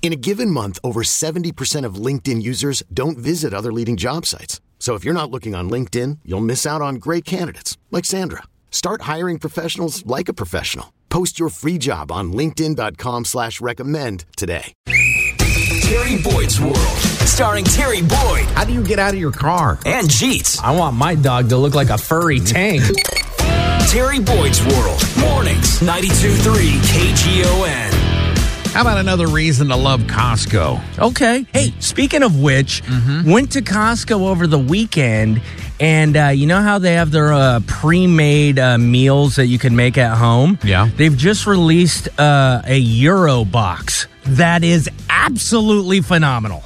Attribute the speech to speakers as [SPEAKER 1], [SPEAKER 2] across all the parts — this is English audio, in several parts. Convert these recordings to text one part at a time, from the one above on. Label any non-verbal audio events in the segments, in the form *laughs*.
[SPEAKER 1] In a given month, over 70% of LinkedIn users don't visit other leading job sites. So if you're not looking on LinkedIn, you'll miss out on great candidates like Sandra. Start hiring professionals like a professional. Post your free job on LinkedIn.com slash recommend today.
[SPEAKER 2] Terry Boyd's World, starring Terry Boyd
[SPEAKER 3] How do you get out of your car?
[SPEAKER 2] and Jeets.
[SPEAKER 3] I want my dog to look like a furry tank.
[SPEAKER 2] Terry Boyd's World, mornings, 92.3 KGON.
[SPEAKER 3] How about another reason to love Costco?
[SPEAKER 4] Okay. Hey, speaking of which,
[SPEAKER 3] Mm-hmm.
[SPEAKER 4] went to Costco over the weekend, and uh, you know how they have their uh, pre-made uh, meals that you can make at home.
[SPEAKER 3] Yeah.
[SPEAKER 4] they've just released uh, a gyro box that is absolutely phenomenal.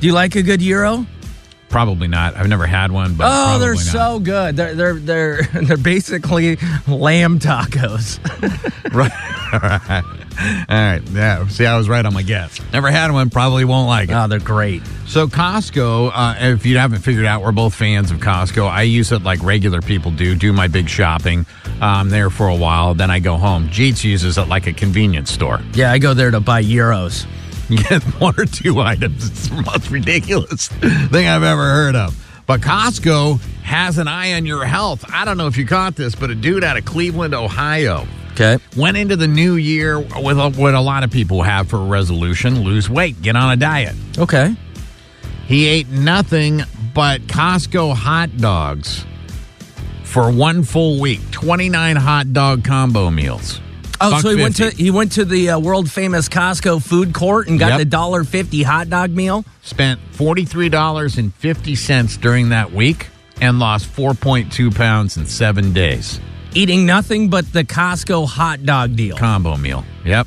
[SPEAKER 4] Do you like a good gyro?
[SPEAKER 3] Probably not. I've never had one, but
[SPEAKER 4] Oh, they're
[SPEAKER 3] probably
[SPEAKER 4] so good. They're they're they're *laughs* they're basically lamb tacos.
[SPEAKER 3] right. *laughs* All right. All right. Yeah. See, I was right on my guess. Never had one. Probably won't like it.
[SPEAKER 4] oh, they're great.
[SPEAKER 3] So Costco, uh, if you haven't figured out, we're both fans of Costco. I use it like regular people do. Do my big shopping. I'm there for a while, then I go home. Jeets uses it like a convenience store.
[SPEAKER 4] Yeah, I go there to buy
[SPEAKER 3] gyros. Get *laughs* one or two items. It's the most ridiculous thing I've ever heard of. But Costco has an eye on your health. I don't know if you caught this, but a dude out of Cleveland, Ohio,
[SPEAKER 4] Okay.
[SPEAKER 3] went into the new year with a, what a lot of people have for a resolution lose weight, get on a diet.
[SPEAKER 4] Okay.
[SPEAKER 3] He ate nothing but Costco hot dogs for one full week 29 hot dog combo meals.
[SPEAKER 4] Oh,
[SPEAKER 3] Buck
[SPEAKER 4] so he went to he went to the uh, world famous Costco food court and got
[SPEAKER 3] Yep.
[SPEAKER 4] the dollar fifty hot dog meal.
[SPEAKER 3] spent $43.50 during that week and lost 4.2 pounds in seven days.
[SPEAKER 4] Eating nothing but the Costco hot dog deal.
[SPEAKER 3] Combo meal. Yep.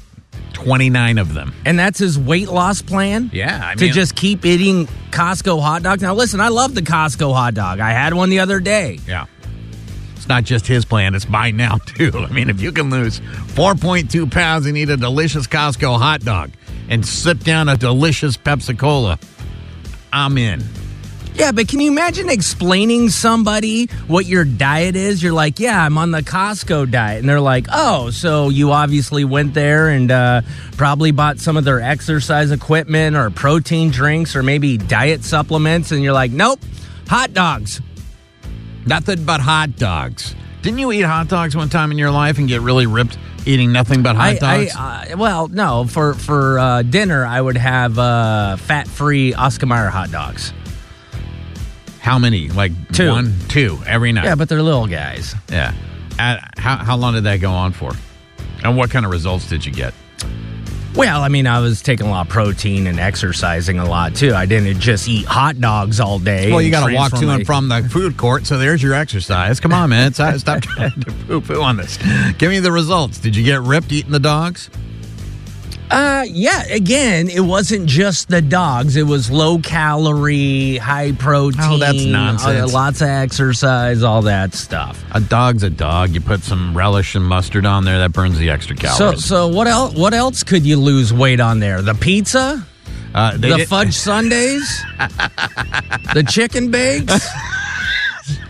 [SPEAKER 3] 29 of them.
[SPEAKER 4] And that's his weight loss plan?
[SPEAKER 3] Yeah, I
[SPEAKER 4] to
[SPEAKER 3] mean-
[SPEAKER 4] just keep eating Costco hot dogs. Now, listen, I love the Costco hot dog. I had one the other day.
[SPEAKER 3] Yeah. It's not just his plan, it's mine now, *laughs* too. I mean, if you can lose 4.2 pounds and eat a delicious Costco hot dog and sip down a delicious Pepsi Cola, I'm in.
[SPEAKER 4] Yeah, but can you imagine explaining somebody what your diet is? You're like, yeah, I'm on the Costco diet. And they're like, oh, so you obviously went there and uh, probably bought some of their exercise equipment or protein drinks or maybe diet supplements. And you're like, nope, hot dogs.
[SPEAKER 3] Nothing but hot dogs. Didn't you eat hot dogs one time in your life and get really ripped eating nothing but hot
[SPEAKER 4] I,
[SPEAKER 3] dogs?
[SPEAKER 4] I, uh, well, no, for, for uh, dinner, I would have uh, fat free Oscar Mayer hot dogs.
[SPEAKER 3] how many? Like
[SPEAKER 4] Two.
[SPEAKER 3] one, two every night.
[SPEAKER 4] Yeah, but they're little guys.
[SPEAKER 3] Yeah. At, how, how long did that go on for? And what kind of results did you get?
[SPEAKER 4] Well, I mean, I was taking a lot of protein and exercising a lot too. I didn't just eat hot dogs all day.
[SPEAKER 3] Well, you got to walk to
[SPEAKER 4] my-
[SPEAKER 3] and from the food court, so there's your exercise. Come on, man. Uh, stop, stop *laughs* trying to poo poo on this. Give me the results. Did you get ripped eating the dogs?
[SPEAKER 4] Uh, yeah. Again, it wasn't just the dogs. It was low calorie, high protein.
[SPEAKER 3] Oh, that's nonsense.
[SPEAKER 4] uh, lots of exercise, all that stuff.
[SPEAKER 3] A dog's a dog. You put some relish and mustard on there, that burns the extra calories.
[SPEAKER 4] so what else? What else could you lose weight on there? The pizza,
[SPEAKER 3] uh, they
[SPEAKER 4] the
[SPEAKER 3] did-
[SPEAKER 4] fudge *laughs* sundaes, the chicken bakes. *laughs*